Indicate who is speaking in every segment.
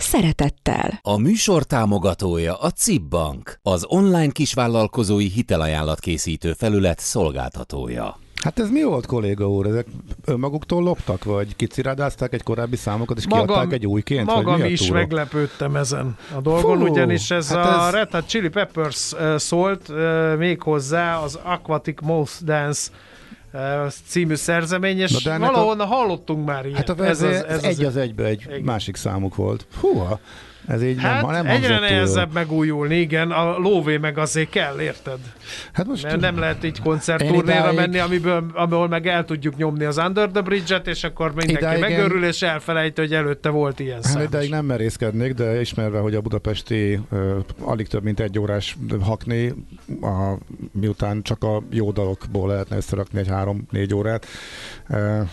Speaker 1: szeretettel.
Speaker 2: A műsor támogatója a CIP Bank, az online kisvállalkozói hitelajánlat készítő felület szolgáltatója.
Speaker 3: Hát ez mi volt, kolléga úr? Ezek önmaguktól loptak, vagy kicirádázták egy korábbi számokat, és
Speaker 4: Magam-
Speaker 3: kiadták egy újként? vagy
Speaker 4: Magam
Speaker 3: mi a
Speaker 4: is meglepődtem ezen a dolgon,
Speaker 3: Fú,
Speaker 4: ugyanis ez
Speaker 3: hát
Speaker 4: a
Speaker 3: ez-
Speaker 4: Red Hot Chili Peppers eh, szólt eh, méghozzá az Aquatic Moth Dance című szerzemény, és valahol hallottunk már ilyet.
Speaker 3: Hát a ez, ez, ez egy az egybe egy
Speaker 4: Igen.
Speaker 3: másik számuk volt. Húha, ez így
Speaker 4: Hát
Speaker 3: nem, nem
Speaker 4: egyre
Speaker 3: jól.
Speaker 4: nehezebb megújulni, igen, a lóvé meg azért kell, érted?
Speaker 3: Hát most
Speaker 4: Mert nem lehet így koncertturnéra
Speaker 3: idáig-
Speaker 4: menni, amiből, amiből meg el tudjuk nyomni az Under the Bridge-et, és akkor mindenki
Speaker 3: Idáig
Speaker 4: megörül, és elfelejti, hogy előtte volt ilyen.
Speaker 3: Hát
Speaker 4: is.
Speaker 3: ideig nem merészkednék, de ismerve, hogy a budapesti uh, alig több mint egy órás hakni, a, miután csak a jó dalokból lehetne összerakni egy három-négy órát, uh,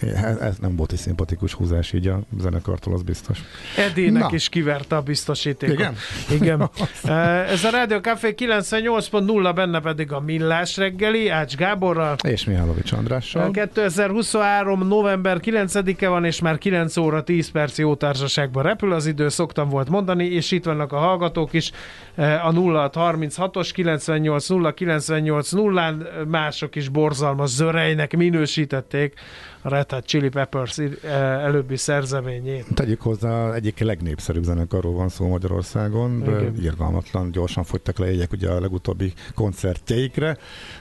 Speaker 3: ez, ez nem volt egy szimpatikus húzás így a zenekartól, az biztos.
Speaker 4: Edének
Speaker 3: Na.
Speaker 4: is kiverte a biztosítékot.
Speaker 3: Igen?
Speaker 4: Igen. Ez a Rádió Café 98.0, benne pedig a Millás reggeli, Ács Gáborral.
Speaker 3: És Mihálovics Andrással.
Speaker 4: 2023. november 9-e van, és már 9 óra 10 perc jó társaságban repül az idő, szoktam volt mondani, és itt vannak a hallgatók is, eh, a 0636-os 98 0 98 0 mások is borzalmas zörejnek minősítették a Red Hot Chili Peppers eh, előbbi szerzeményét.
Speaker 3: Tegyük hozzá, egyik legnépszerűbb zenekarról van szó Magyarországon.
Speaker 4: Igen.
Speaker 3: Irgalmatlan, gyorsan fogytak le jegyek ugye a legutóbbi koncertjeikre.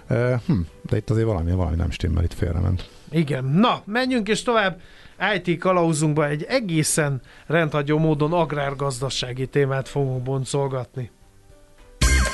Speaker 3: Uh, hm, de itt azért valami, valami nem stimmel, itt félrement.
Speaker 4: Igen. Na, menjünk és tovább IT kalauzunkba egy egészen rendhagyó módon agrárgazdasági témát fogunk boncolgatni.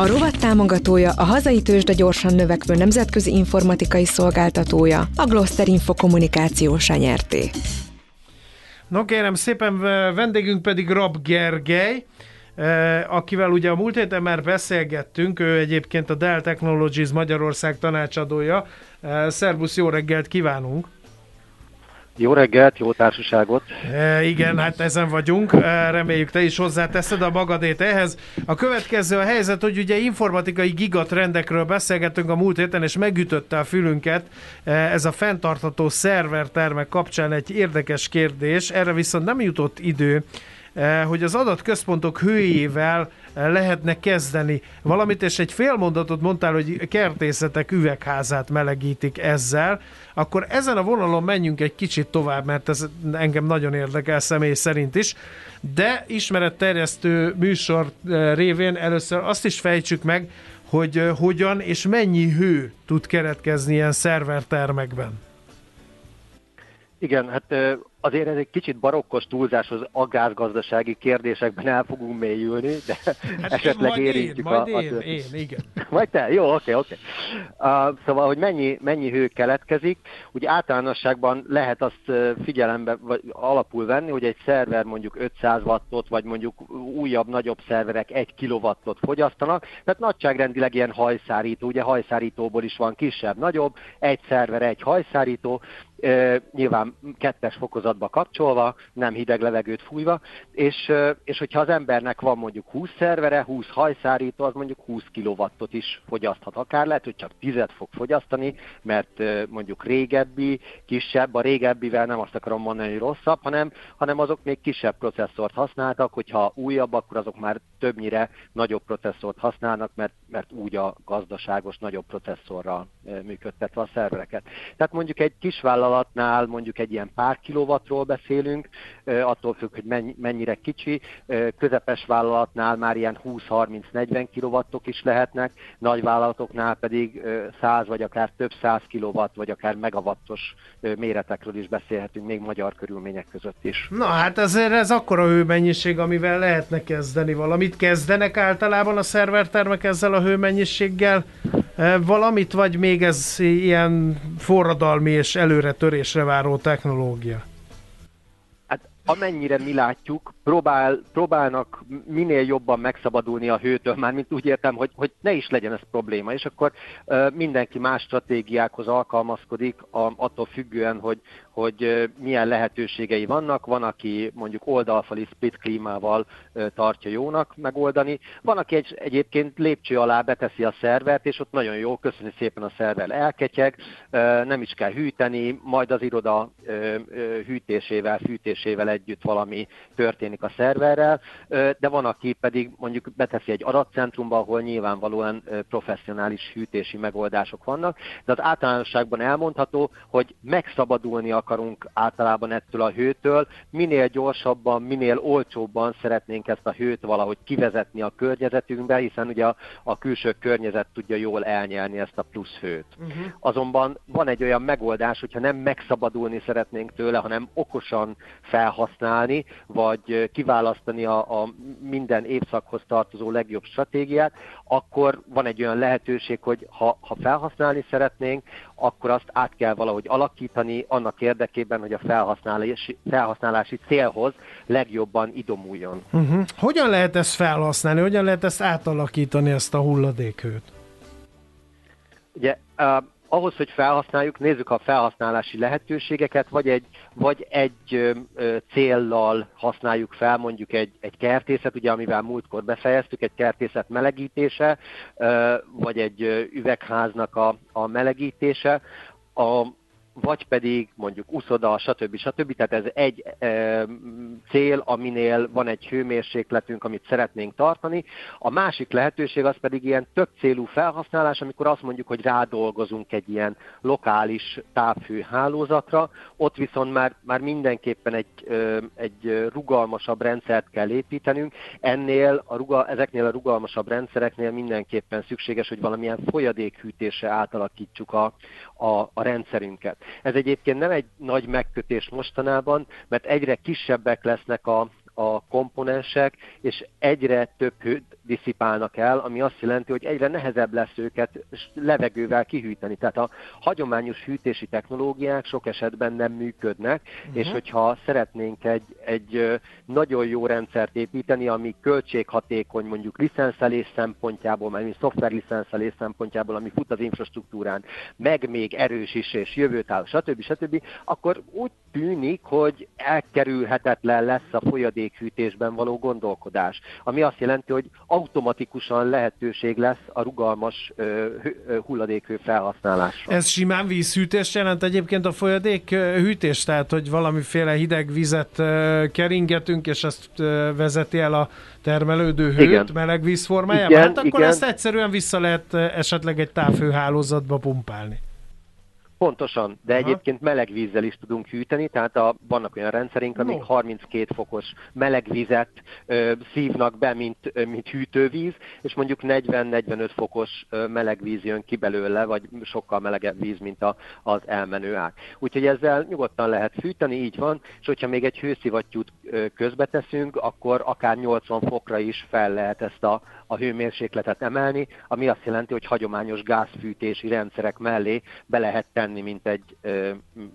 Speaker 1: A rovat támogatója a hazai tőzsde gyorsan növekvő nemzetközi informatikai szolgáltatója, a Gloster Info kommunikációs nyerté.
Speaker 4: No kérem szépen, vendégünk pedig Rab Gergely, eh, akivel ugye a múlt héten már beszélgettünk, ő egyébként a Dell Technologies Magyarország tanácsadója. Eh, Szervusz, jó reggelt kívánunk!
Speaker 5: Jó reggelt, jó társaságot!
Speaker 4: E, igen, hát ezen vagyunk. E, reméljük te is hozzáteszed a magadét ehhez. A következő a helyzet, hogy ugye informatikai gigatrendekről beszélgettünk a múlt héten, és megütötte a fülünket e, ez a fenntartható szervertermek kapcsán egy érdekes kérdés. Erre viszont nem jutott idő, hogy az adatközpontok hőjével e, lehetne kezdeni valamit, és egy fél mondatot mondtál, hogy kertészetek üvegházát melegítik ezzel, akkor ezen a vonalon menjünk egy kicsit tovább, mert ez engem nagyon érdekel személy szerint is, de ismeretterjesztő műsor eh, révén először azt is fejtsük meg, hogy eh, hogyan és mennyi hő tud keretkezni ilyen szervertermekben.
Speaker 5: Igen, hát azért ez egy kicsit barokkos túlzás, az agrárgazdasági kérdésekben el fogunk mélyülni, de hát esetleg
Speaker 4: majd
Speaker 5: érintjük
Speaker 4: én, majd
Speaker 5: a, a
Speaker 4: én, én, igen.
Speaker 5: Vagy te? Jó, oké, oké. Uh, szóval, hogy mennyi, mennyi hő keletkezik, úgy általánosságban lehet azt figyelembe vagy alapul venni, hogy egy szerver mondjuk 500 wattot, vagy mondjuk újabb, nagyobb szerverek 1 kilowattot fogyasztanak, tehát nagyságrendileg ilyen hajszárító, ugye hajszárítóból is van kisebb, nagyobb, egy szerver, egy hajszárító, nyilván kettes fokozatba kapcsolva, nem hideg levegőt fújva, és, és hogyha az embernek van mondjuk 20 szervere, 20 hajszárító, az mondjuk 20 kilowattot is fogyaszthat. Akár lehet, hogy csak 10 fog fogyasztani, mert mondjuk régebbi, kisebb, a régebbivel nem azt akarom mondani, hogy rosszabb, hanem, hanem azok még kisebb processzort használtak, hogyha újabb, akkor azok már többnyire nagyobb processzort használnak, mert, mert úgy a gazdaságos nagyobb processzorral működtetve a szervereket. Tehát mondjuk egy kisvállalat vállalatnál mondjuk egy ilyen pár kilovatról beszélünk, attól függ, hogy mennyire kicsi, közepes vállalatnál már ilyen 20-30-40 kilowattok is lehetnek, nagy vállalatoknál pedig 100 vagy akár több száz kilowatt, vagy akár megawattos méretekről is beszélhetünk, még magyar körülmények között is.
Speaker 4: Na hát ezért ez akkora hőmennyiség, amivel lehetne kezdeni valamit. Kezdenek általában a szervertermek ezzel a hőmennyiséggel valamit, vagy még ez ilyen forradalmi és előre törésre váró technológia?
Speaker 5: amennyire mi látjuk, próbál, próbálnak minél jobban megszabadulni a hőtől, már mint úgy értem, hogy, hogy ne is legyen ez probléma, és akkor uh, mindenki más stratégiákhoz alkalmazkodik, a, attól függően, hogy, hogy milyen lehetőségei vannak. Van, aki mondjuk oldalfali split klímával tartja jónak megoldani. Van, aki egy, egyébként lépcső alá beteszi a szervert, és ott nagyon jó, köszönni szépen a szerver elketyeg, nem is kell hűteni, majd az iroda hűtésével, fűtésével együtt valami történik a szerverrel, de van, aki pedig mondjuk beteszi egy adatcentrumba, ahol nyilvánvalóan professzionális hűtési megoldások vannak, de az általánosságban elmondható, hogy megszabadulni akar akarunk általában ettől a hőtől, minél gyorsabban, minél olcsóbban szeretnénk ezt a hőt valahogy kivezetni a környezetünkbe, hiszen ugye a, a külső környezet tudja jól elnyelni ezt a plusz hőt. Uh-huh. Azonban van egy olyan megoldás, hogyha nem megszabadulni szeretnénk tőle, hanem okosan felhasználni, vagy kiválasztani a, a minden évszakhoz tartozó legjobb stratégiát, akkor van egy olyan lehetőség, hogy ha, ha felhasználni szeretnénk, akkor azt át kell valahogy alakítani annak érdekében, hogy a felhasználási, felhasználási célhoz legjobban idomuljon.
Speaker 4: Uh-huh. Hogyan lehet ezt felhasználni? Hogyan lehet ezt átalakítani, ezt a hulladékhőt?
Speaker 5: Ugye, uh, ahhoz, hogy felhasználjuk, nézzük a felhasználási lehetőségeket, vagy egy, vagy egy ö, céllal használjuk fel, mondjuk egy, egy kertészet, ugye amivel múltkor befejeztük, egy kertészet melegítése, ö, vagy egy üvegháznak a, a melegítése. A, vagy pedig mondjuk uszoda, stb. stb. Tehát ez egy e, cél, aminél van egy hőmérsékletünk, amit szeretnénk tartani. A másik lehetőség az pedig ilyen több célú felhasználás, amikor azt mondjuk, hogy rádolgozunk egy ilyen lokális távhőhálózatra, ott viszont már, már mindenképpen egy, e, egy rugalmasabb rendszert kell építenünk. Ennél a ruga, ezeknél a rugalmasabb rendszereknél mindenképpen szükséges, hogy valamilyen folyadékhűtésre átalakítsuk a, a, a rendszerünket. Ez egyébként nem egy nagy megkötés mostanában, mert egyre kisebbek lesznek a, a komponensek, és egyre több hőt diszipálnak el, ami azt jelenti, hogy egyre nehezebb lesz őket levegővel kihűteni. Tehát a hagyományos hűtési technológiák sok esetben nem működnek, uh-huh. és hogyha szeretnénk egy, egy nagyon jó rendszert építeni, ami költséghatékony mondjuk licenszelés szempontjából, mert szoftver licenszelés szempontjából, ami fut az infrastruktúrán, meg még erős is, és jövőtáv, stb. stb., akkor úgy tűnik, hogy elkerülhetetlen lesz a folyadékhűtésben való gondolkodás. Ami azt jelenti, hogy automatikusan lehetőség lesz a rugalmas hulladékhő felhasználásra.
Speaker 4: Ez simán vízhűtés jelent egyébként a folyadék hűtés, tehát hogy valamiféle hideg vizet keringetünk, és ezt vezeti el a termelődő hőt igen. meleg víz formájában? Igen, hát akkor igen. ezt egyszerűen vissza lehet esetleg egy távhőhálózatba pumpálni.
Speaker 5: Pontosan, de Aha. egyébként meleg vízzel is tudunk hűteni, tehát a, vannak olyan rendszerink, amik no. 32 fokos meleg vizet ö, szívnak be, mint, ö, mint hűtővíz, és mondjuk 40-45 fokos ö, meleg víz jön ki belőle, vagy sokkal melegebb víz, mint a, az elmenő ág. Úgyhogy ezzel nyugodtan lehet fűteni, így van, és hogyha még egy hőszivattyút közbeteszünk, akkor akár 80 fokra is fel lehet ezt a, a hőmérsékletet emelni, ami azt jelenti, hogy hagyományos gázfűtési rendszerek mellé be lehet tenni, mint egy,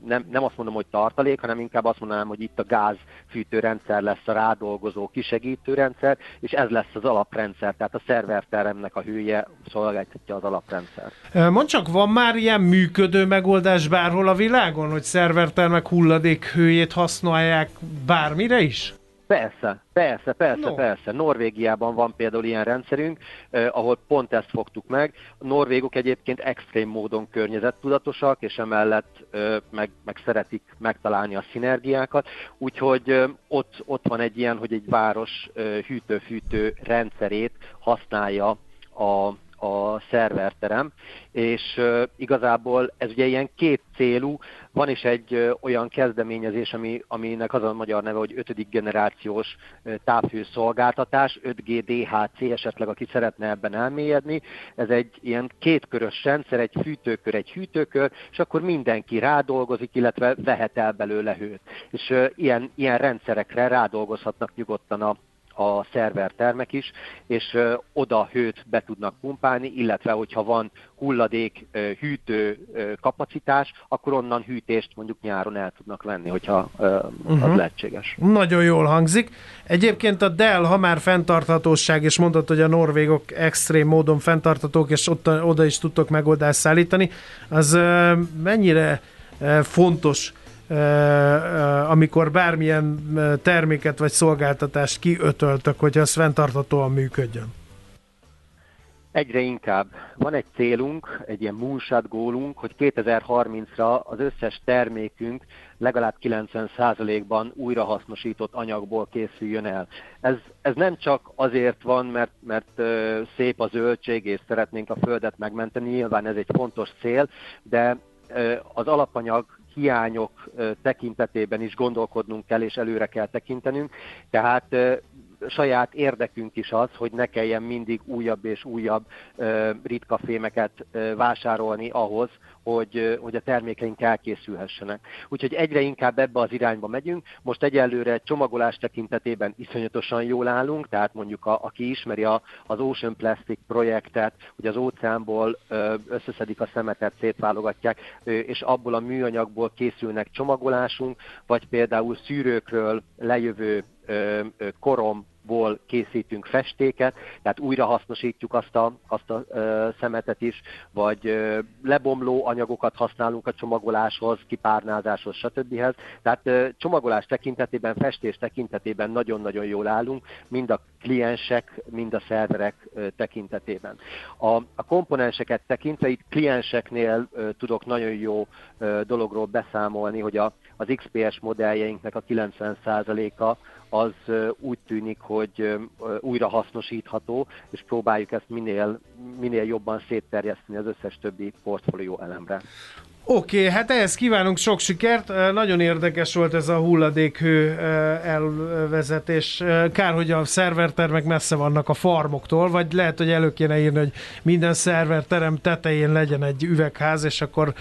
Speaker 5: nem, nem azt mondom, hogy tartalék, hanem inkább azt mondanám, hogy itt a gázfűtőrendszer lesz a rádolgozó kisegítő rendszer, és ez lesz az alaprendszer, tehát a szerverteremnek a hője szolgáltatja az alaprendszer.
Speaker 4: Mond csak, van már ilyen működő megoldás bárhol a világon, hogy szervertermek hulladék hőjét használják bármire is?
Speaker 5: Persze, persze, persze, no. persze. Norvégiában van például ilyen rendszerünk, eh, ahol pont ezt fogtuk meg. A norvégok egyébként extrém módon környezettudatosak, és emellett eh, meg, meg szeretik megtalálni a szinergiákat, úgyhogy eh, ott, ott van egy ilyen, hogy egy város eh, hűtő-fűtő rendszerét használja a, a szerverterem, és igazából ez ugye ilyen két célú, van is egy olyan kezdeményezés, ami, aminek az a magyar neve, hogy ötödik generációs távhőszolgáltatás, 5G DHC, esetleg aki szeretne ebben elmélyedni. Ez egy ilyen kétkörös rendszer, egy fűtőkör, egy hűtőkör, és akkor mindenki rádolgozik, illetve vehet el belőle hőt. És ilyen, ilyen rendszerekre rádolgozhatnak nyugodtan a a szervertermek is, és oda hőt be tudnak pumpálni, illetve hogyha van hulladék hűtő kapacitás, akkor onnan hűtést mondjuk nyáron el tudnak venni, hogyha ö, az uh-huh. lehetséges.
Speaker 4: Nagyon jól hangzik. Egyébként a Dell, ha már fenntarthatóság, és mondott, hogy a norvégok extrém módon fenntarthatók, és ott, oda is tudtok megoldást szállítani, az mennyire fontos amikor bármilyen terméket vagy szolgáltatást kiötöltök, hogy az fenntarthatóan működjön?
Speaker 5: Egyre inkább. Van egy célunk, egy ilyen moonshot gólunk, hogy 2030-ra az összes termékünk legalább 90%-ban újrahasznosított anyagból készüljön el. Ez, ez nem csak azért van, mert, mert szép a zöldség, és szeretnénk a földet megmenteni, nyilván ez egy fontos cél, de az alapanyag hiányok tekintetében is gondolkodnunk kell, és előre kell tekintenünk. Tehát saját érdekünk is az, hogy ne kelljen mindig újabb és újabb ritka fémeket vásárolni ahhoz, hogy, hogy a termékeink elkészülhessenek. Úgyhogy egyre inkább ebbe az irányba megyünk. Most egyelőre csomagolás tekintetében iszonyatosan jól állunk, tehát mondjuk a, aki ismeri a, az Ocean Plastic projektet, hogy az óceánból összeszedik a szemetet, szétválogatják, és abból a műanyagból készülnek csomagolásunk, vagy például szűrőkről lejövő korom ból készítünk festéket, tehát újra hasznosítjuk azt a, azt a ö, szemetet is, vagy ö, lebomló anyagokat használunk a csomagoláshoz, kipárnázáshoz, stb. Tehát ö, csomagolás tekintetében, festés tekintetében nagyon-nagyon jól állunk, mind a kliensek, mind a szerverek ö, tekintetében. A, a komponenseket tekintve itt klienseknél ö, tudok nagyon jó ö, dologról beszámolni, hogy a, az XPS modelljeinknek a 90%-a az úgy tűnik, hogy újra hasznosítható, és próbáljuk ezt minél, minél jobban szétterjeszteni az összes többi portfólió elemre.
Speaker 4: Oké, okay, hát ehhez kívánunk sok sikert. Nagyon érdekes volt ez a hulladékhő elvezetés. Kár, hogy a szervertermek messze vannak a farmoktól, vagy lehet, hogy elő kéne írni, hogy minden szerverterem tetején legyen egy üvegház, és akkor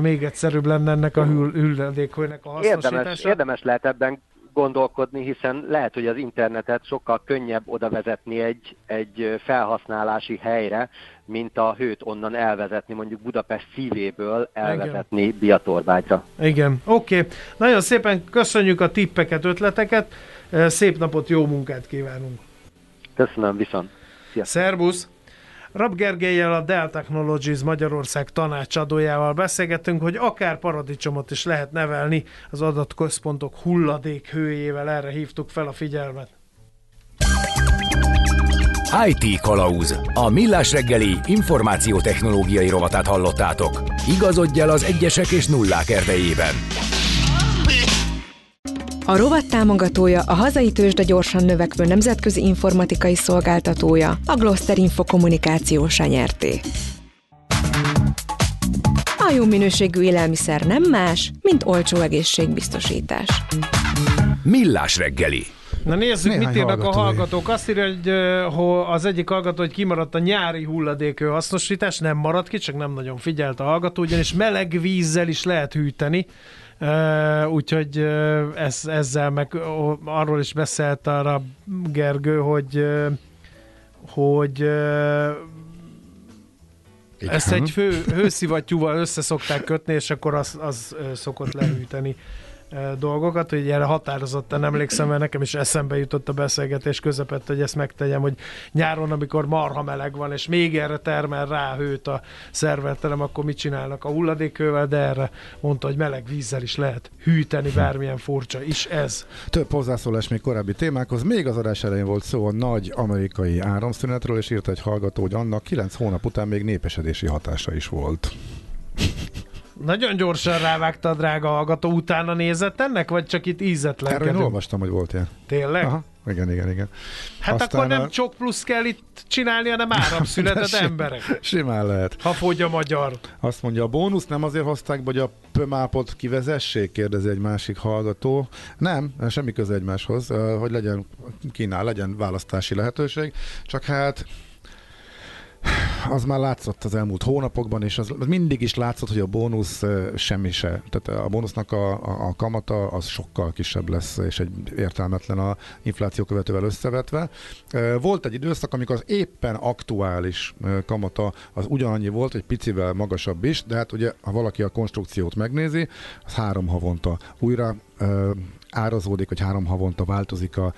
Speaker 4: még egyszerűbb lenne ennek a hulladékhőnek a hasznosítása.
Speaker 5: Érdemes, érdemes lehet ebben gondolkodni, hiszen lehet, hogy az internetet sokkal könnyebb oda vezetni egy, egy felhasználási helyre, mint a hőt onnan elvezetni, mondjuk Budapest szívéből elvezetni Igen. Biatorbágyra.
Speaker 4: Igen, oké. Okay. Nagyon szépen köszönjük a tippeket, ötleteket. Szép napot, jó munkát kívánunk.
Speaker 5: Köszönöm, viszont.
Speaker 4: Sziasztok. Szerbusz! Rab Gergelyel a Dell Technologies Magyarország tanácsadójával beszélgetünk, hogy akár paradicsomot is lehet nevelni az adatközpontok hulladék hőjével, erre hívtuk fel a figyelmet.
Speaker 6: IT Kalauz. A millás reggeli információtechnológiai rovatát hallottátok. Igazodj el az egyesek és nullák erdejében.
Speaker 1: A rovat támogatója a hazai tőzsde gyorsan növekvő nemzetközi informatikai szolgáltatója, a Gloster Info kommunikációs nyerté. A jó minőségű élelmiszer nem más, mint olcsó egészségbiztosítás.
Speaker 6: Millás reggeli.
Speaker 4: Na nézzük, Néhány mit írnak a hallgatók. Azt írja, hogy, hogy az egyik hallgató, hogy kimaradt a nyári hulladékő hasznosítás, nem maradt ki, csak nem nagyon figyelt a hallgató, ugyanis meleg vízzel is lehet hűteni. Úgyhogy ez, ezzel meg arról is beszélt arra Gergő, hogy hogy uh, ezt egy fő, hőszivattyúval össze szokták kötni, és akkor az, az szokott lehűteni dolgokat, hogy erre határozottan emlékszem, mert nekem is eszembe jutott a beszélgetés közepett, hogy ezt megtegyem, hogy nyáron, amikor marha meleg van, és még erre termel rá hőt a szerverterem, akkor mit csinálnak a hulladékővel, de erre mondta, hogy meleg vízzel is lehet hűteni, bármilyen furcsa is ez.
Speaker 3: Több hozzászólás még korábbi témákhoz. Még az adás elején volt szó a nagy amerikai áramszünetről, és írt egy hallgató, hogy annak 9 hónap után még népesedési hatása is volt.
Speaker 4: Nagyon gyorsan rávágta a drága hallgató, utána nézett ennek, vagy csak itt ízetlen?
Speaker 3: Erről én olvastam, hogy volt ilyen.
Speaker 4: Tényleg? Aha.
Speaker 3: Igen, igen, igen.
Speaker 4: Hát Aztán akkor nem a... csak plusz kell itt csinálni, hanem áramszünetet emberek.
Speaker 3: Simán lehet.
Speaker 4: Ha fogy a magyar.
Speaker 3: Azt mondja, a bónusz nem azért hozták, hogy a pömápot kivezessék, kérdezi egy másik hallgató. Nem, semmi köze egymáshoz, hogy legyen kínál, legyen választási lehetőség, csak hát az már látszott az elmúlt hónapokban, és az, az mindig is látszott, hogy a bónusz semmi se. Tehát a bónusznak a, a, a kamata az sokkal kisebb lesz, és egy értelmetlen a infláció követővel összevetve. Volt egy időszak, amikor az éppen aktuális kamata az ugyanannyi volt, egy picivel magasabb is, de hát ugye, ha valaki a konstrukciót megnézi, az három havonta újra árazódik, hogy három havonta változik a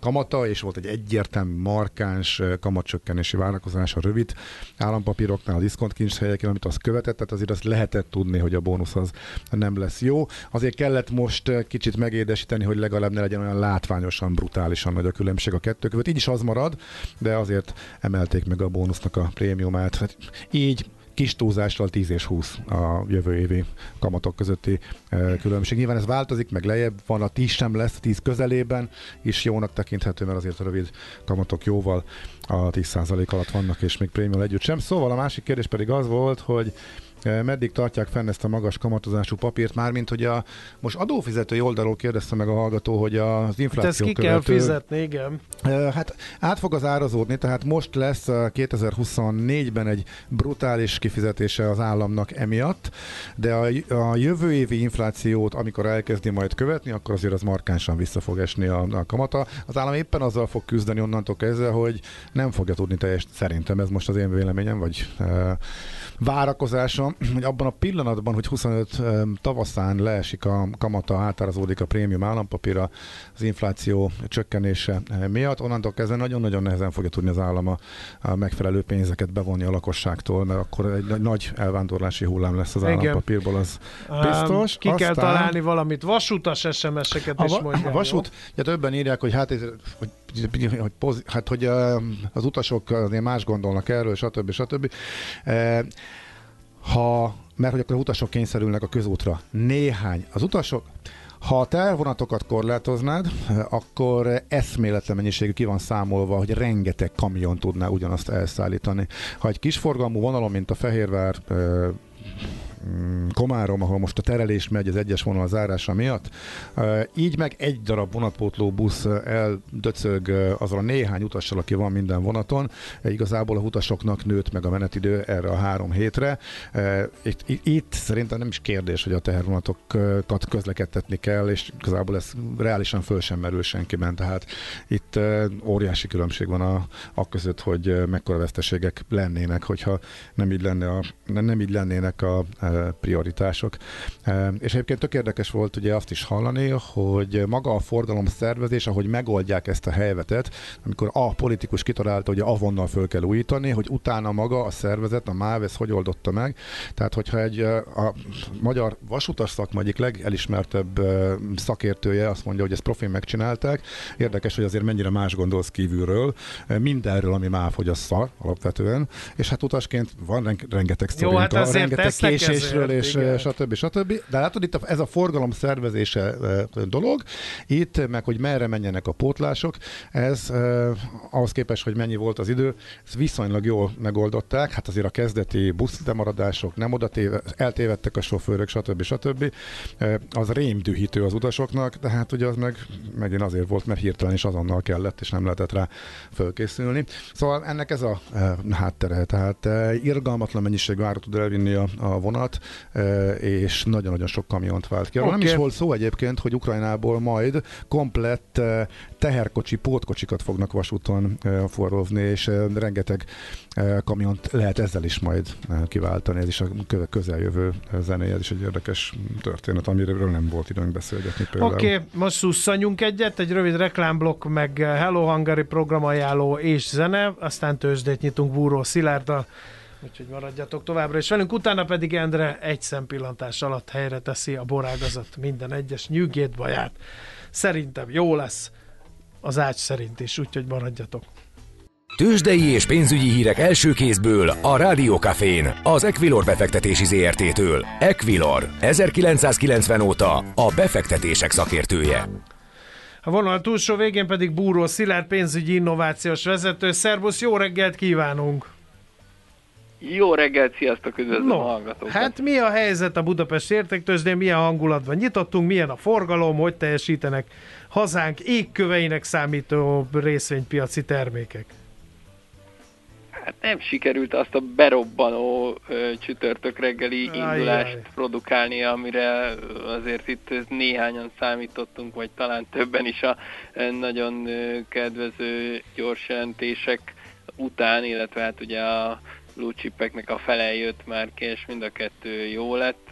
Speaker 3: kamata, és volt egy egyértelmű markáns kamatcsökkenési várakozás a rövid állampapíroknál, a diszkontkincs helyeken, amit az követett, tehát azért azt lehetett tudni, hogy a bónusz az nem lesz jó. Azért kellett most kicsit megédesíteni, hogy legalább ne legyen olyan látványosan, brutálisan nagy a különbség a kettő között. Így is az marad, de azért emelték meg a bónusznak a prémiumát. Hát így kis túlzással 10 és 20 a jövő évi kamatok közötti e, különbség. Nyilván ez változik, meg lejjebb van, a 10 sem lesz, a 10 közelében is jónak tekinthető, mert azért a rövid kamatok jóval a 10% alatt vannak, és még prémium együtt sem. Szóval a másik kérdés pedig az volt, hogy meddig tartják fenn ezt a magas kamatozású papírt, mármint hogy a most adófizetői oldalról kérdezte meg a hallgató, hogy az infláció hát ezt
Speaker 4: ki
Speaker 3: követő,
Speaker 4: kell fizetni, igen.
Speaker 3: Hát át fog az árazódni, tehát most lesz 2024-ben egy brutális kifizetése az államnak emiatt, de a, a jövő évi inflációt, amikor elkezdi majd követni, akkor azért az markánsan vissza fog esni a, a kamata. Az állam éppen azzal fog küzdeni onnantól kezdve, hogy nem fogja tudni teljes, szerintem ez most az én véleményem, vagy e, várakozásom, hogy abban a pillanatban, hogy 25 tavaszán leesik a kamata, átárazódik a prémium állampapíra az infláció csökkenése miatt, onnantól kezdve nagyon-nagyon nehezen fogja tudni az állam a megfelelő pénzeket bevonni a lakosságtól, mert akkor egy nagy elvándorlási hullám lesz az Igen. állampapírból, az biztos.
Speaker 4: Um, ki Aztán... kell találni valamit, vasutas SMS-eket is mondják.
Speaker 3: A vasút, ugye többen írják, hogy hát, hogy hogy, pozi, hát, hogy az utasok azért más gondolnak erről, stb. stb. Ha, mert hogy akkor utasok kényszerülnek a közútra. Néhány. Az utasok, ha a tervonatokat korlátoznád, akkor eszméletlen mennyiségű ki van számolva, hogy rengeteg kamion tudná ugyanazt elszállítani. Ha egy kisforgalmú vonalon, mint a Fehérvár Komárom, ahol most a terelés megy az egyes vonal zárása miatt. Így meg egy darab vonatpótló busz eldöcög azon a néhány utassal, aki van minden vonaton. Igazából a utasoknak nőtt meg a menetidő erre a három hétre. Itt, itt szerintem nem is kérdés, hogy a tehervonatokat közlekedtetni kell, és igazából ez reálisan föl sem merül senkiben. Tehát itt óriási különbség van a, a között, hogy mekkora veszteségek lennének, hogyha nem így, lenne a, nem így lennének a prioritások. És egyébként tök érdekes volt ugye azt is hallani, hogy maga a forgalom szervezés, ahogy megoldják ezt a helyzetet, amikor a politikus kitalálta, hogy avonnal föl kell újítani, hogy utána maga a szervezet, a MÁV ezt hogy oldotta meg. Tehát, hogyha egy a magyar vasutas szakma egyik legelismertebb szakértője azt mondja, hogy ezt profin megcsinálták, érdekes, hogy azért mennyire más gondolsz kívülről, mindenről, ami MÁV fogyassza alapvetően, és hát utasként van rengeteg szorint, hát rengeteg késés, késésről, és igen. stb. stb. De látod, itt ez a forgalom szervezése dolog, itt meg, hogy merre menjenek a pótlások, ez ahhoz képest, hogy mennyi volt az idő, ezt viszonylag jól megoldották, hát azért a kezdeti buszlemaradások, nem oda téve, eltévedtek a sofőrök, stb. stb. Az rémdühítő az utasoknak, de hát ugye az meg megint azért volt, mert hirtelen is azonnal kellett, és nem lehetett rá fölkészülni. Szóval ennek ez a háttere, tehát irgalmatlan mennyiség árat tud elvinni a, a vonat, és nagyon-nagyon sok kamiont vált ki. Okay. Nem is volt szó egyébként, hogy Ukrajnából majd komplett teherkocsi, pótkocsikat fognak vasúton forrózni, és rengeteg kamiont lehet ezzel is majd kiváltani. Ez is a közeljövő zenéje, ez is egy érdekes történet, amiről nem volt időnk beszélgetni
Speaker 4: például. Oké, okay, most szusszanjunk egyet, egy rövid reklámblokk, meg Hello Hungary programajánló és zene, aztán tőzsdét nyitunk Búró Szilárddal. Úgyhogy maradjatok továbbra is velünk, utána pedig Endre egy szempillantás alatt helyre teszi a borágazat minden egyes nyűgét baját. Szerintem jó lesz az ács szerint is, úgyhogy maradjatok.
Speaker 6: Tőzsdei és pénzügyi hírek első kézből a Rádiókafén, az Equilor befektetési ZRT-től. Equilor, 1990 óta a befektetések szakértője.
Speaker 4: A vonal túlsó végén pedig Búró Szilárd pénzügyi innovációs vezető. Szerbusz, jó reggelt kívánunk!
Speaker 7: Jó reggelt, sziasztok, üdvözlöm no, a hallgatókat!
Speaker 4: Hát mi a helyzet a Budapest értéktőzsdén, milyen hangulatban nyitottunk, milyen a forgalom, hogy teljesítenek hazánk égköveinek számító részvénypiaci termékek?
Speaker 7: Hát nem sikerült azt a berobbanó ö, csütörtök reggeli indulást Ajjaj. produkálni, amire azért itt néhányan számítottunk, vagy talán többen is a nagyon kedvező gyors jelentések után, illetve hát ugye a blue chipeknek a fele jött már ki, és mind a kettő jó lett.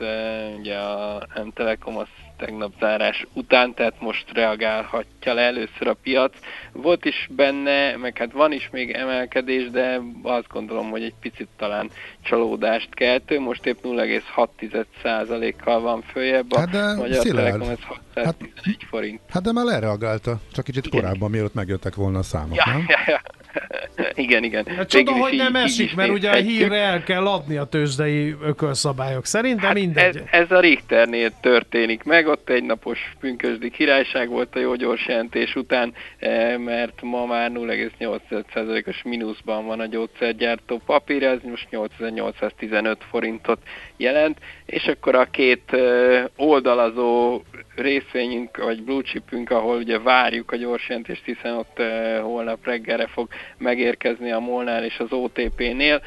Speaker 7: Ugye a M Telekom az tegnap zárás után, tehát most reagálhatja le először a piac. Volt is benne, meg hát van is még emelkedés, de azt gondolom, hogy egy picit talán csalódást keltő. Most épp 0,6%-kal van följebb, a hát Magyar Szilárd. Telekom ez 611 hát, forint.
Speaker 3: Hát de már lereagálta, csak kicsit Igen. korábban, mielőtt megjöttek volna a számok, ja,
Speaker 7: nem? Ja, ja. igen, igen.
Speaker 4: Hát csoda, hogy így, nem esik, mert ugye a hírre el kell adni a tőzsdei ökölszabályok szerint, de hát mindegy.
Speaker 7: Ez, ez a Richternél történik meg, ott egy napos pünkösdi királyság volt a jó gyors jelentés után, eh, mert ma már 0,8%-os mínuszban van a gyógyszergyártó papír, ez most 8815 forintot jelent, és akkor a két oldalazó részvényünk, vagy blue chipünk, ahol ugye várjuk a gyors jelentést, hiszen ott holnap reggelre fog megérkezni a Molnál és az OTP-nél.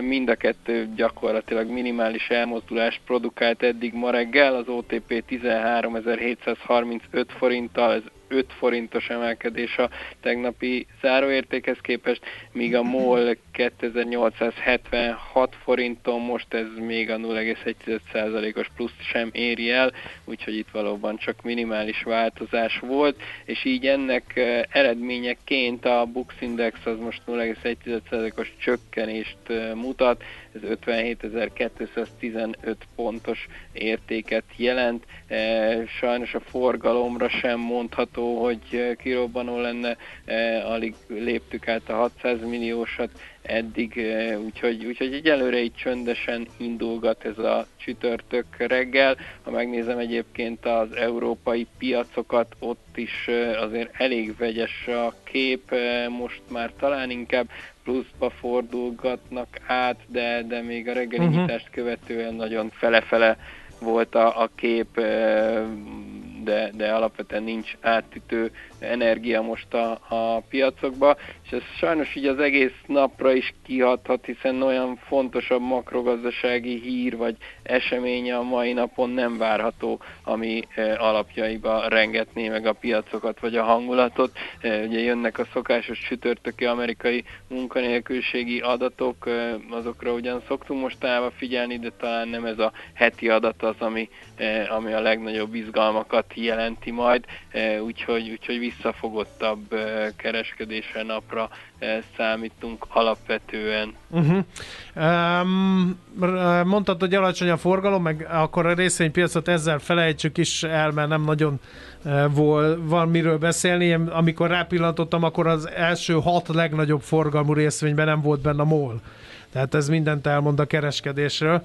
Speaker 7: Mind a kettő gyakorlatilag minimális elmozdulást produkált eddig ma reggel, az OTP 13.735 forinttal, ez 5 forintos emelkedés a tegnapi záróértékhez képest, míg a MOL 2876 forinton, most ez még a 0,1%-os plusz sem éri el, úgyhogy itt valóban csak minimális változás volt, és így ennek eredményeként a Bux Index az most 0,1%-os csökkenést mutat, ez 57.215 pontos értéket jelent. Eh, sajnos a forgalomra sem mondható, hogy kirobbanó lenne, alig léptük át a 600 milliósat, eddig, úgyhogy, úgyhogy egyelőre így csöndesen indulgat ez a csütörtök reggel. Ha megnézem egyébként az európai piacokat, ott is azért elég vegyes a kép, most már talán inkább pluszba fordulgatnak át, de, de még a reggeli uh-huh. nyitást követően nagyon fele-fele volt a, a kép, de, de alapvetően nincs átütő energia most a, a piacokba, és ez sajnos így az egész napra is kihathat, hiszen olyan fontosabb makrogazdasági hír vagy esemény a mai napon nem várható, ami e, alapjaiba rengetné meg a piacokat vagy a hangulatot. E, ugye jönnek a szokásos csütörtöki amerikai munkanélküliségi adatok, e, azokra ugyan szoktunk mostanában figyelni, de talán nem ez a heti adat az, ami, ami a legnagyobb izgalmakat jelenti majd, úgyhogy, úgyhogy visszafogottabb kereskedésre napra számítunk alapvetően. Uh-huh.
Speaker 4: Um, mondtad, hogy alacsony a forgalom, meg akkor a részvénypiacot ezzel felejtsük is el, mert nem nagyon vol, van miről beszélni. Én, amikor rápillantottam, akkor az első hat legnagyobb forgalmú részvényben nem volt benne a MOL. Tehát ez mindent elmond a kereskedésről.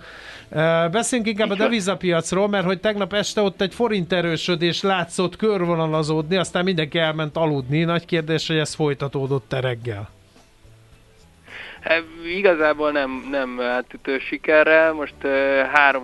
Speaker 4: Beszéljünk inkább a devizapiacról, mert hogy tegnap este ott egy forint erősödés látszott körvonalazódni, aztán mindenki elment aludni. Nagy kérdés, hogy ez folytatódott-e reggel?
Speaker 7: Hát, igazából nem, nem átütő sikerrel, most uh,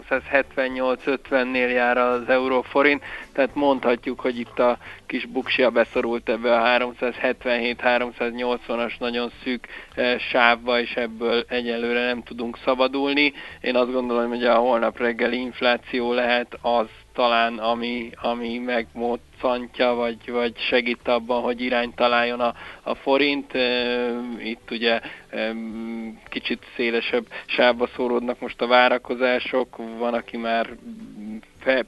Speaker 7: 378-50-nél jár az euróforint, tehát mondhatjuk, hogy itt a kis buksia beszorult ebbe a 377-380-as nagyon szűk uh, sávba, és ebből egyelőre nem tudunk szabadulni. Én azt gondolom, hogy a holnap reggeli infláció lehet az talán, ami, ami megmoccantja, vagy, vagy segít abban, hogy irányt találjon a, a forint. Itt ugye kicsit szélesebb sávba szóródnak most a várakozások, van, aki már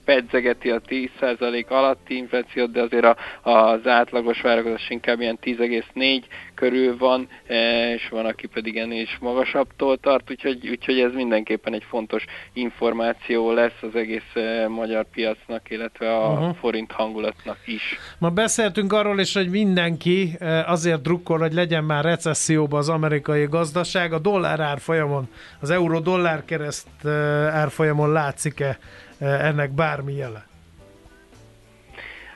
Speaker 7: pedzegeti a 10% alatti inflációt, de azért a, az átlagos várakozás inkább ilyen 10,4 körül van, e, és van, aki pedig ennél is magasabbtól tart, úgyhogy, úgyhogy ez mindenképpen egy fontos információ lesz az egész e, magyar piacnak, illetve a uh-huh. forint hangulatnak is.
Speaker 4: Ma beszéltünk arról is, hogy mindenki e, azért drukkol, hogy legyen már recesszióban az amerikai gazdaság. A dollár árfolyamon, az euró-dollár kereszt árfolyamon látszik-e ennek bármi jele?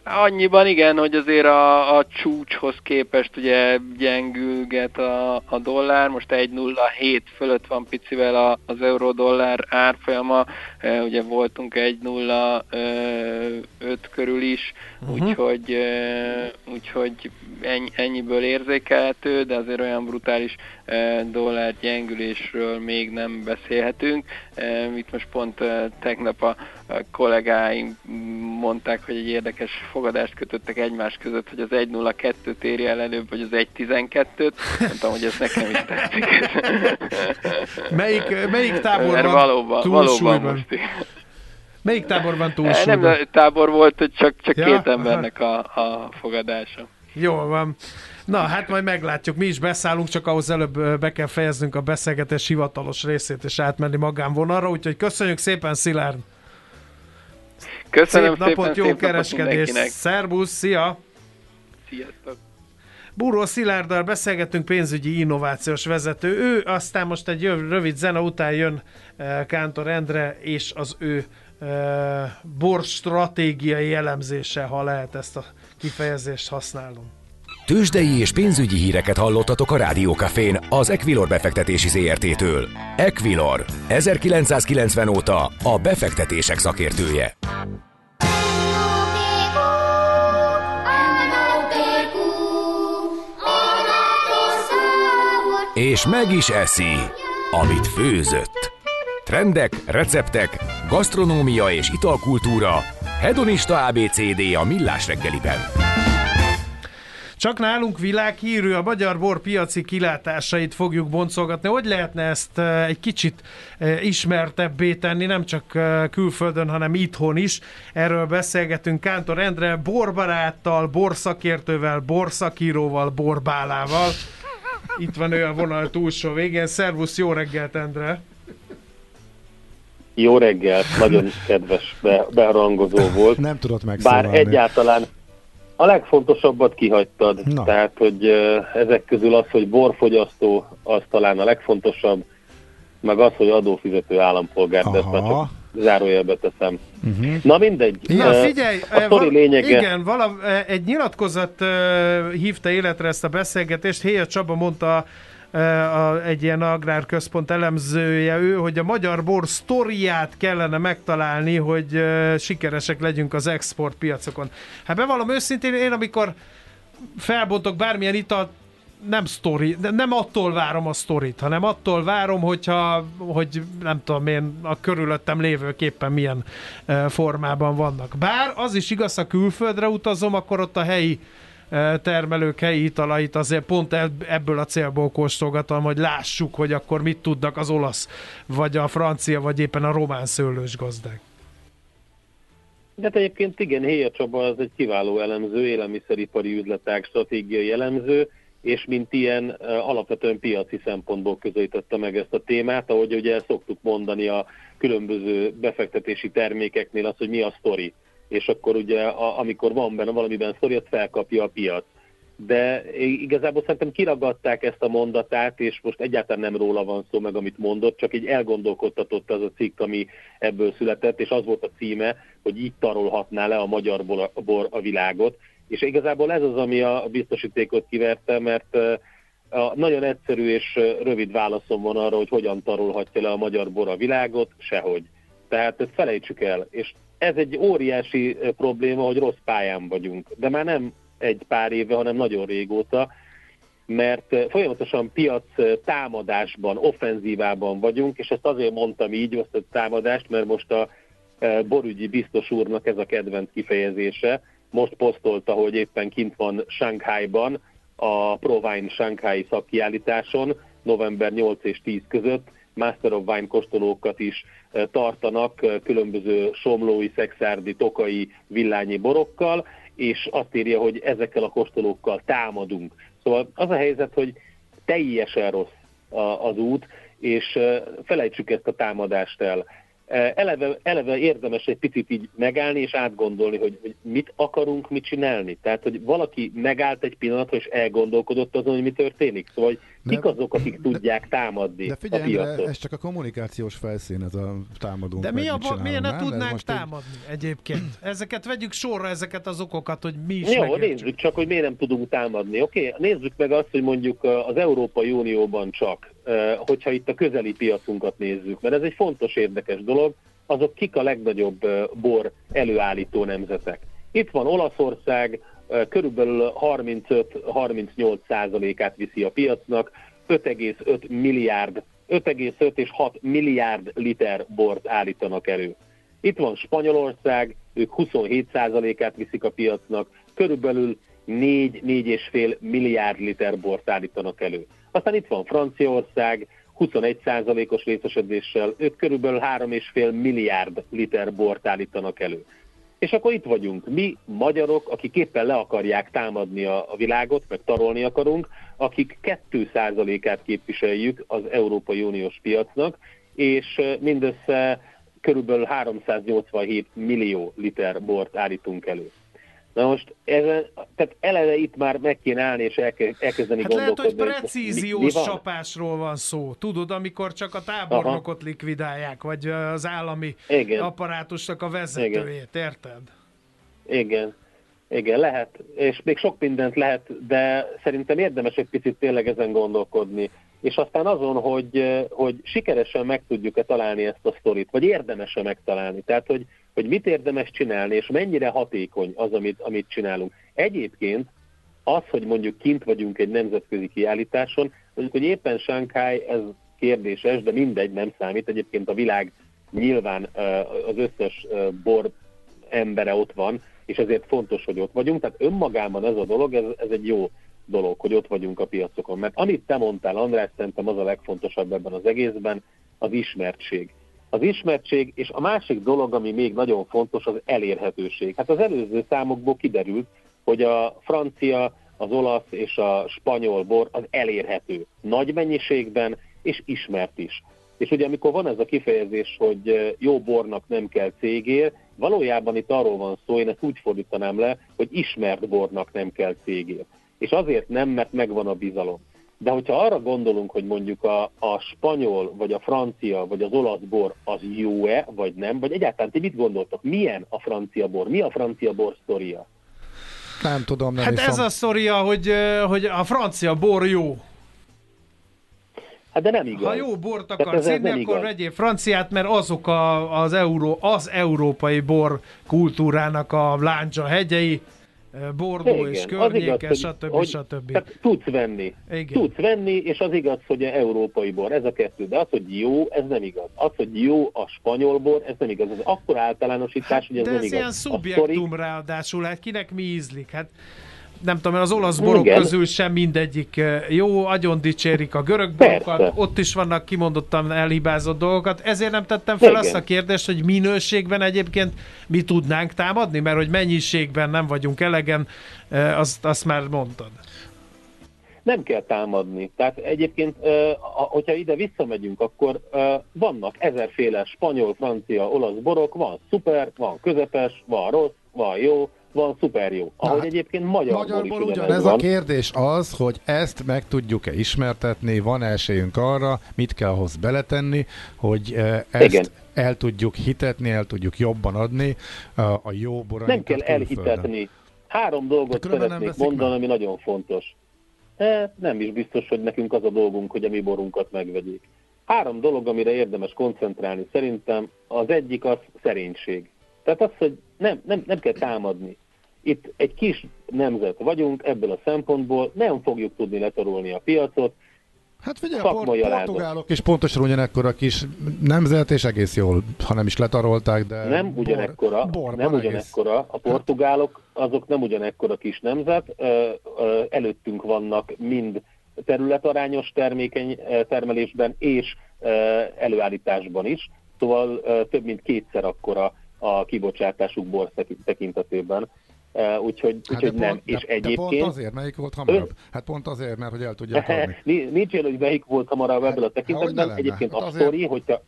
Speaker 7: Annyiban igen, hogy azért a, a csúcshoz képest ugye gyengülget a, a dollár, most 1.07 fölött van picivel a, az euró-dollár árfolyama, e, ugye voltunk 1.05 körül is, uh-huh. úgyhogy, e, úgyhogy ennyi, ennyiből érzékelhető, de azért olyan brutális e, dollár gyengülésről még nem beszélhetünk. E, itt most pont e, tegnap a, a kollégáim mondták, hogy egy érdekes fogadást kötöttek egymás között, hogy az 1.02-t érje el előbb, vagy az 1.12-t. Mondtam, hogy ez nekem is tetszik.
Speaker 4: melyik, melyik tábor van valóban, valóban most Melyik táborban túlsúlyban?
Speaker 7: Nem tábor volt, hogy csak, csak ja? két embernek a, a fogadása.
Speaker 4: Jól van. Na, hát majd meglátjuk. Mi is beszállunk, csak ahhoz előbb be kell fejeznünk a beszélgetés hivatalos részét, és átmenni magánvonalra, úgyhogy köszönjük szépen, Szilárd!
Speaker 7: Köszönöm
Speaker 4: szép napot, szépen, jó szép kereskedés! Szerbusz, szia!
Speaker 7: Sziasztok!
Speaker 4: Búró Szilárddal beszélgettünk pénzügyi innovációs vezető. Ő aztán most egy rövid zene után jön Kántor Endre és az ő bor stratégiai elemzése, ha lehet ezt a kifejezést használom.
Speaker 6: Tőzsdei és pénzügyi híreket hallottatok a Rádiókafén az Equilor befektetési ZRT-től. Equilor, 1990 óta a befektetések szakértője. És meg is eszi, amit főzött. Trendek, receptek, gasztronómia és italkultúra, hedonista ABCD a millás reggeliben.
Speaker 4: Csak nálunk világhírű, a magyar bor piaci kilátásait fogjuk boncolgatni. Hogy lehetne ezt eh, egy kicsit eh, ismertebbé tenni, nem csak eh, külföldön, hanem itthon is. Erről beszélgetünk Kántor Endre borbaráttal, borszakértővel, borszakíróval, borbálával. Itt van ő a vonal túlsó végén. Szervusz, jó reggelt, Endre!
Speaker 8: Jó reggelt, nagyon kedves be, beharangozó volt.
Speaker 3: Nem tudott megszólalni.
Speaker 8: Bár egyáltalán a legfontosabbat kihagytad, Na. tehát hogy ezek közül az, hogy borfogyasztó, az talán a legfontosabb, meg az, hogy adófizető állampolgár, Aha. de ezt már csak zárójelbe teszem. Uh-huh. Na mindegy.
Speaker 4: Na figyelj, a val- lényege... igen, vala, egy nyilatkozat uh, hívta életre ezt a beszélgetést, Héja Csaba mondta a, egy ilyen agrárközpont elemzője ő, hogy a magyar bor sztoriát kellene megtalálni, hogy uh, sikeresek legyünk az exportpiacokon. Hát bevallom őszintén, én amikor felbontok bármilyen italt, nem sztori, nem attól várom a sztorit, hanem attól várom, hogyha, hogy nem tudom én, a körülöttem lévőképpen milyen uh, formában vannak. Bár az is igaz, ha külföldre utazom, akkor ott a helyi termelők helyi italait azért pont ebből a célból kóstolgatom, hogy lássuk, hogy akkor mit tudnak az olasz, vagy a francia, vagy éppen a román szőlős gazdák.
Speaker 8: De hát egyébként igen, Héja Csaba az egy kiváló elemző, élelmiszeripari üzleták stratégiai elemző, és mint ilyen alapvetően piaci szempontból közelítette meg ezt a témát, ahogy ugye szoktuk mondani a különböző befektetési termékeknél az, hogy mi a sztori és akkor ugye a, amikor van benne valamiben szori, azt felkapja a piac. De igazából szerintem kiragadták ezt a mondatát, és most egyáltalán nem róla van szó meg, amit mondott, csak így elgondolkodtatott az a cikk, ami ebből született, és az volt a címe, hogy így tarolhatná le a magyar bor a világot. És igazából ez az, ami a biztosítékot kiverte, mert a nagyon egyszerű és rövid válaszom van arra, hogy hogyan tarolhatja le a magyar bor a világot, sehogy. Tehát ezt felejtsük el, és ez egy óriási probléma, hogy rossz pályán vagyunk, de már nem egy pár éve, hanem nagyon régóta, mert folyamatosan piac támadásban, offenzívában vagyunk, és ezt azért mondtam így, azt a támadást, mert most a borügyi biztos úrnak ez a kedvenc kifejezése. Most posztolta, hogy éppen kint van Shanghai-ban, a Provine Shanghai szakkiállításon, november 8 és 10 között, Master of Wine kóstolókat is eh, tartanak eh, különböző somlói, szexárdi, tokai, villányi borokkal, és azt írja, hogy ezekkel a kóstolókkal támadunk. Szóval az a helyzet, hogy teljesen rossz az út, és eh, felejtsük ezt a támadást el. Eleve, eleve érdemes egy picit így megállni és átgondolni, hogy, hogy mit akarunk mit csinálni. Tehát, hogy valaki megállt egy pillanatra és elgondolkodott azon, hogy mi történik. Szóval, hogy Kik azok, akik tudják támadni
Speaker 3: De
Speaker 8: a
Speaker 3: figyelj, Endre,
Speaker 8: piacot?
Speaker 3: ez csak a kommunikációs felszín, ez a támadunk.
Speaker 4: De mi a, bo- miért ne tudnánk
Speaker 3: most így-
Speaker 4: támadni egyébként? Ezeket vegyük sorra, ezeket az okokat, hogy mi is
Speaker 8: Jó,
Speaker 4: megértsük.
Speaker 8: nézzük csak, hogy miért nem tudunk támadni. Oké, nézzük meg azt, hogy mondjuk uh, az Európai Unióban csak, hogyha itt a közeli piacunkat nézzük, mert ez egy fontos, érdekes dolog, azok kik a legnagyobb bor előállító nemzetek. Itt van Olaszország, körülbelül 35-38 százalékát viszi a piacnak, 5,5 milliárd, 5,5 és 6 milliárd liter bort állítanak elő. Itt van Spanyolország, ők 27%-át viszik a piacnak, körülbelül 4-4,5 milliárd liter bort állítanak elő. Aztán itt van Franciaország, 21%-os részesedéssel, ők körülbelül 3,5 milliárd liter bort állítanak elő. És akkor itt vagyunk, mi magyarok, akik éppen le akarják támadni a, a világot, meg tarolni akarunk, akik 2%-át képviseljük az Európai Uniós piacnak, és mindössze körülbelül 387 millió liter bort állítunk elő. Na most, ezen, tehát eleve itt már meg kéne állni és elke, elkezdeni
Speaker 4: Hát lehet, hogy
Speaker 8: gondolkodni. mi-
Speaker 4: precíziós
Speaker 8: mi van?
Speaker 4: csapásról van szó. Tudod, amikor csak a tábornokot likvidálják, vagy az állami
Speaker 8: Igen.
Speaker 4: apparátusnak a vezetőjét, érted?
Speaker 8: Igen, igen, lehet, és még sok mindent lehet, de szerintem érdemes egy picit tényleg ezen gondolkodni. És aztán azon, hogy, hogy sikeresen meg tudjuk-e találni ezt a sztorit, vagy érdemes-e megtalálni. Tehát, hogy, hogy mit érdemes csinálni, és mennyire hatékony az, amit, amit csinálunk. Egyébként az, hogy mondjuk kint vagyunk egy nemzetközi kiállításon, mondjuk, hogy éppen Shanghai, ez kérdéses, de mindegy, nem számít. Egyébként a világ nyilván az összes bor embere ott van, és ezért fontos, hogy ott vagyunk. Tehát önmagában ez a dolog, ez, ez egy jó dolog, hogy ott vagyunk a piacokon. Mert amit te mondtál, András, szerintem az a legfontosabb ebben az egészben, az ismertség. Az ismertség, és a másik dolog, ami még nagyon fontos, az elérhetőség. Hát az előző számokból kiderült, hogy a francia, az olasz és a spanyol bor az elérhető. Nagy mennyiségben, és ismert is. És ugye amikor van ez a kifejezés, hogy jó bornak nem kell cégér, valójában itt arról van szó, én ezt úgy fordítanám le, hogy ismert bornak nem kell cégér. És azért nem, mert megvan a bizalom. De hogyha arra gondolunk, hogy mondjuk a, a spanyol, vagy a francia, vagy az olasz bor az jó-e, vagy nem, vagy egyáltalán ti mit gondoltok? Milyen a francia bor? Mi a francia bor sztoria?
Speaker 3: Nem tudom, nem
Speaker 4: Hát
Speaker 3: iszom.
Speaker 4: ez a sztoria, hogy, hogy a francia bor jó.
Speaker 8: Hát de nem igaz.
Speaker 4: Ha jó bort akarsz inni, akkor
Speaker 8: igaz.
Speaker 4: vegyél franciát, mert azok a, az, euró, az európai bor kultúrának a láncsa hegyei, ö, Bordeaux és
Speaker 8: az
Speaker 4: környéke,
Speaker 8: igaz,
Speaker 4: stb.
Speaker 8: hogy,
Speaker 4: stb.
Speaker 8: Tehát tudsz venni.
Speaker 4: Igen.
Speaker 8: Tudsz venni, és az igaz, hogy a európai bor, ez a kettő. De az, hogy jó, ez nem igaz. Az, hogy jó a spanyol bor, ez nem igaz. Ez akkor általánosítás, hogy ez
Speaker 4: Hát, De
Speaker 8: nem
Speaker 4: ez
Speaker 8: igaz.
Speaker 4: ilyen
Speaker 8: A
Speaker 4: szubjektum ráadásul, hát kinek mi ízlik? Hát nem tudom, az olasz borok
Speaker 8: Igen.
Speaker 4: közül sem mindegyik jó, agyon dicsérik a görög borokat,
Speaker 8: Persze.
Speaker 4: ott is vannak kimondottan elhibázott dolgokat, ezért nem tettem fel
Speaker 8: Igen.
Speaker 4: azt a kérdést, hogy minőségben egyébként mi tudnánk támadni, mert hogy mennyiségben nem vagyunk elegen, azt, azt már mondtad.
Speaker 8: nem kell támadni. Tehát egyébként, hogyha ide visszamegyünk, akkor vannak ezerféle spanyol, francia, olasz borok, van szuper, van közepes, van rossz, van jó, van szuper jó. Ahogy
Speaker 3: hát,
Speaker 8: egyébként magyarból,
Speaker 3: Magyarból
Speaker 8: is ugyanez
Speaker 3: ugyanez a
Speaker 8: van.
Speaker 3: kérdés az, hogy ezt meg tudjuk-e ismertetni, van esélyünk arra, mit kell ahhoz beletenni, hogy eh, ezt
Speaker 8: Igen.
Speaker 3: el tudjuk hitetni, el tudjuk jobban adni eh, a jó borainkat
Speaker 8: Nem kell
Speaker 3: külföldön.
Speaker 8: elhitetni. Három dolgot
Speaker 3: De
Speaker 8: szeretnék mondani,
Speaker 3: meg.
Speaker 8: ami nagyon fontos. E, nem is biztos, hogy nekünk az a dolgunk, hogy a mi borunkat megvegyék. Három dolog, amire érdemes koncentrálni szerintem. Az egyik az szerénység. Tehát az, hogy nem, nem, nem kell támadni. Itt egy kis nemzet vagyunk ebből a szempontból, nem fogjuk tudni letarolni a piacot,
Speaker 3: Hát figyelj, a portugálok is pontosan ugyanekkor a kis nemzet, és egész jól, ha nem is letarolták, de
Speaker 8: nem
Speaker 3: bor-
Speaker 8: ugyanekkora,
Speaker 3: borban
Speaker 8: nem
Speaker 3: egész.
Speaker 8: ugyanekkora, a portugálok azok nem ugyanekkora kis nemzet, ö, ö, előttünk vannak mind területarányos termékeny termelésben és ö, előállításban is, szóval több mint kétszer akkora a kibocsátásuk bor tekintetében. Úgyhogy,
Speaker 3: Hát
Speaker 8: úgyhogy
Speaker 3: de
Speaker 8: nem.
Speaker 3: pont,
Speaker 8: és
Speaker 3: de, de pont
Speaker 8: egyébként...
Speaker 3: azért, melyik volt hamarabb? Hát pont azért, mert hogy el tudják adni.
Speaker 8: Ni- Nincs ilyen, hogy melyik volt hamarabb ebből a tekintetben.
Speaker 3: lenne?
Speaker 8: Egyébként
Speaker 3: Hát
Speaker 8: a
Speaker 3: azért-
Speaker 8: sztori, hogyha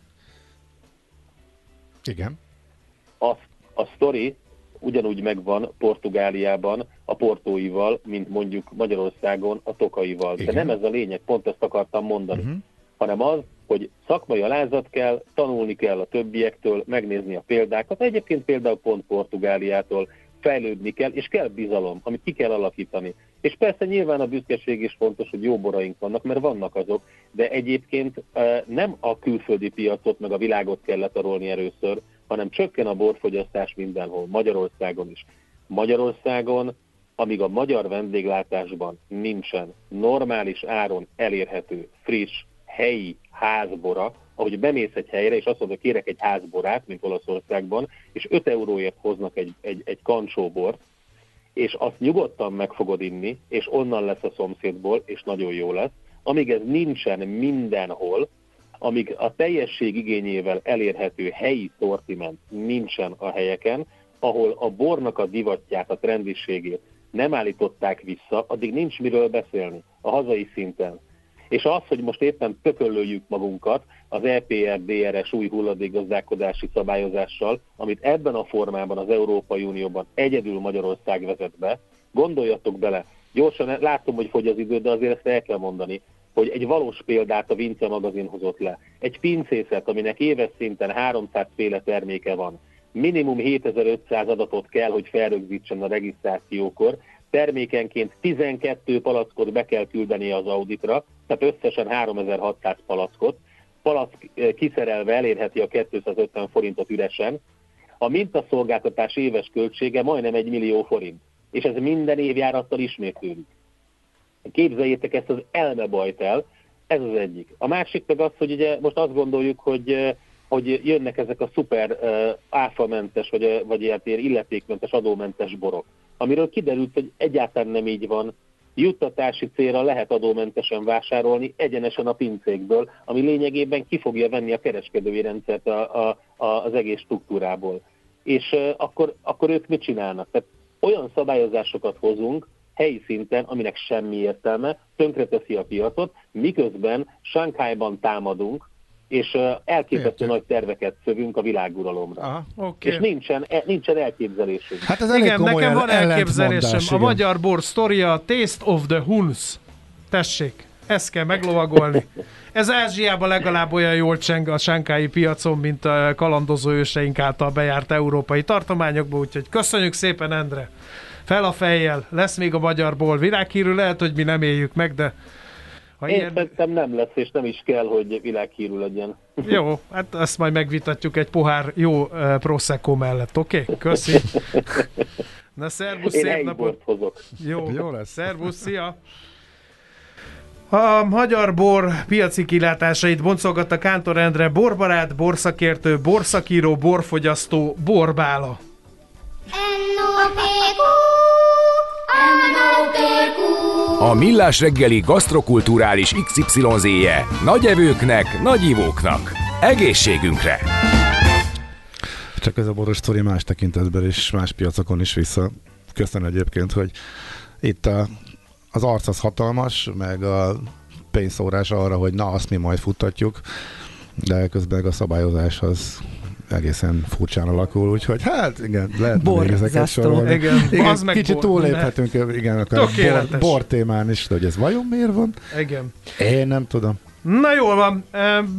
Speaker 3: Igen.
Speaker 8: a, a sztori ugyanúgy megvan Portugáliában a portóival, mint mondjuk Magyarországon a tokaival. Igen. De nem ez a lényeg, pont ezt akartam mondani. Uh-huh. Hanem az, hogy szakmai alázat kell, tanulni kell a többiektől, megnézni a példákat, egyébként például pont Portugáliától, fejlődni kell, és kell bizalom, amit ki kell alakítani. És persze nyilván a büszkeség is fontos, hogy jó boraink vannak, mert vannak azok, de egyébként nem a külföldi piacot meg a világot kell letarolni először, hanem csökken a borfogyasztás mindenhol, Magyarországon is. Magyarországon, amíg a magyar vendéglátásban nincsen normális áron elérhető, friss, helyi házbora, ahogy bemész egy helyre, és azt mondod, hogy kérek egy házborát, mint Olaszországban, és 5 euróért hoznak egy, egy, egy kancsóbort, és azt nyugodtan meg fogod inni, és onnan lesz a szomszédból, és nagyon jó lesz. Amíg ez nincsen mindenhol, amíg a teljesség igényével elérhető helyi szortiment nincsen a helyeken, ahol a bornak a divatját, a trendiségét nem állították vissza, addig nincs miről beszélni a hazai szinten. És az, hogy most éppen tököllőjük magunkat az EPR-DRS új hulladékgazdálkodási szabályozással, amit ebben a formában az Európai Unióban egyedül Magyarország vezet be, gondoljatok bele, gyorsan látom, hogy fogy az idő, de azért ezt el kell mondani, hogy egy valós példát a Vince magazin hozott le. Egy pincészet, aminek éves szinten 300 féle terméke van, minimum 7500 adatot kell, hogy felrögzítsen a regisztrációkor, termékenként 12 palackot be kell küldeni az auditra, tehát összesen 3600 palackot, palack eh, kiszerelve elérheti a 250 forintot üresen, a mintaszolgáltatás éves költsége majdnem 1 millió forint, és ez minden évjárattal ismétlődik. Képzeljétek ezt az elmebajt el, ez az egyik. A másik meg az, hogy ugye most azt gondoljuk, hogy, eh, hogy jönnek ezek a szuper uh, áfamentes, vagy, vagy ilyen illetékmentes, adómentes borok, amiről kiderült, hogy egyáltalán nem így van, juttatási célra lehet adómentesen vásárolni egyenesen a pincékből, ami lényegében ki fogja venni a kereskedői rendszert a, a, a, az egész struktúrából. És uh, akkor, akkor ők mit csinálnak? Tehát olyan szabályozásokat hozunk, helyi szinten, aminek semmi értelme, tönkreteszi a piacot, miközben Sánkhájban támadunk, és elképesztő nagy terveket szövünk a világuralomra. Aha, okay. És nincsen, e, nincsen elképzelésünk.
Speaker 4: Hát ez Igen, nekem van elképzelésem. A magyar bor sztoria, Taste of the Huns. Tessék, ezt kell meglovagolni. Ez Ázsiában legalább olyan jól cseng a sánkái piacon, mint a kalandozó őseink által bejárt európai tartományokba, úgyhogy köszönjük szépen, Endre! Fel a fejjel, lesz még a magyarból világhírű, lehet, hogy mi nem éljük meg, de
Speaker 8: ha Én ilyen... szerintem nem lesz, és nem is kell, hogy világhírű legyen.
Speaker 4: Jó, hát azt majd megvitatjuk egy pohár jó uh, Prosecco mellett, oké? Okay? Köszi. Na, szervusz, Én szép napot.
Speaker 8: hozok.
Speaker 4: Jó, jó lesz. Szervusz, szia. A magyar bor piaci kilátásait boncolgatta Kántor Endre, borbarát, borszakértő, borszakíró, borfogyasztó, borbála.
Speaker 6: A Millás reggeli gasztrokulturális XYZ-je nagy evőknek, nagy ivóknak. Egészségünkre!
Speaker 3: Csak ez a boros sztori más tekintetben és más piacokon is vissza. Köszönöm egyébként, hogy itt a, az arc az hatalmas, meg a pénzszórás arra, hogy na, azt mi majd futtatjuk, de közben a szabályozás az egészen furcsán alakul, úgyhogy hát igen, lehet még ezeket sorolni.
Speaker 4: Igen,
Speaker 3: igen az meg kicsit túléphetünk igen, a bor, bor témán is, de hogy ez vajon miért van?
Speaker 4: Igen.
Speaker 3: Én nem tudom.
Speaker 4: Na jól van,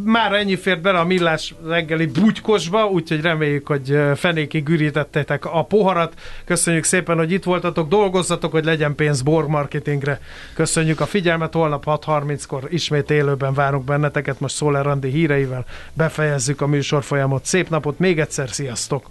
Speaker 4: már ennyi fért bele a millás reggeli bugykosba, úgyhogy reméljük, hogy fenékig ürítettétek a poharat. Köszönjük szépen, hogy itt voltatok, dolgozzatok, hogy legyen pénz borg marketingre. Köszönjük a figyelmet, holnap 6.30-kor ismét élőben várunk benneteket, most Szóler Randi híreivel befejezzük a műsor folyamot. Szép napot, még egyszer, sziasztok!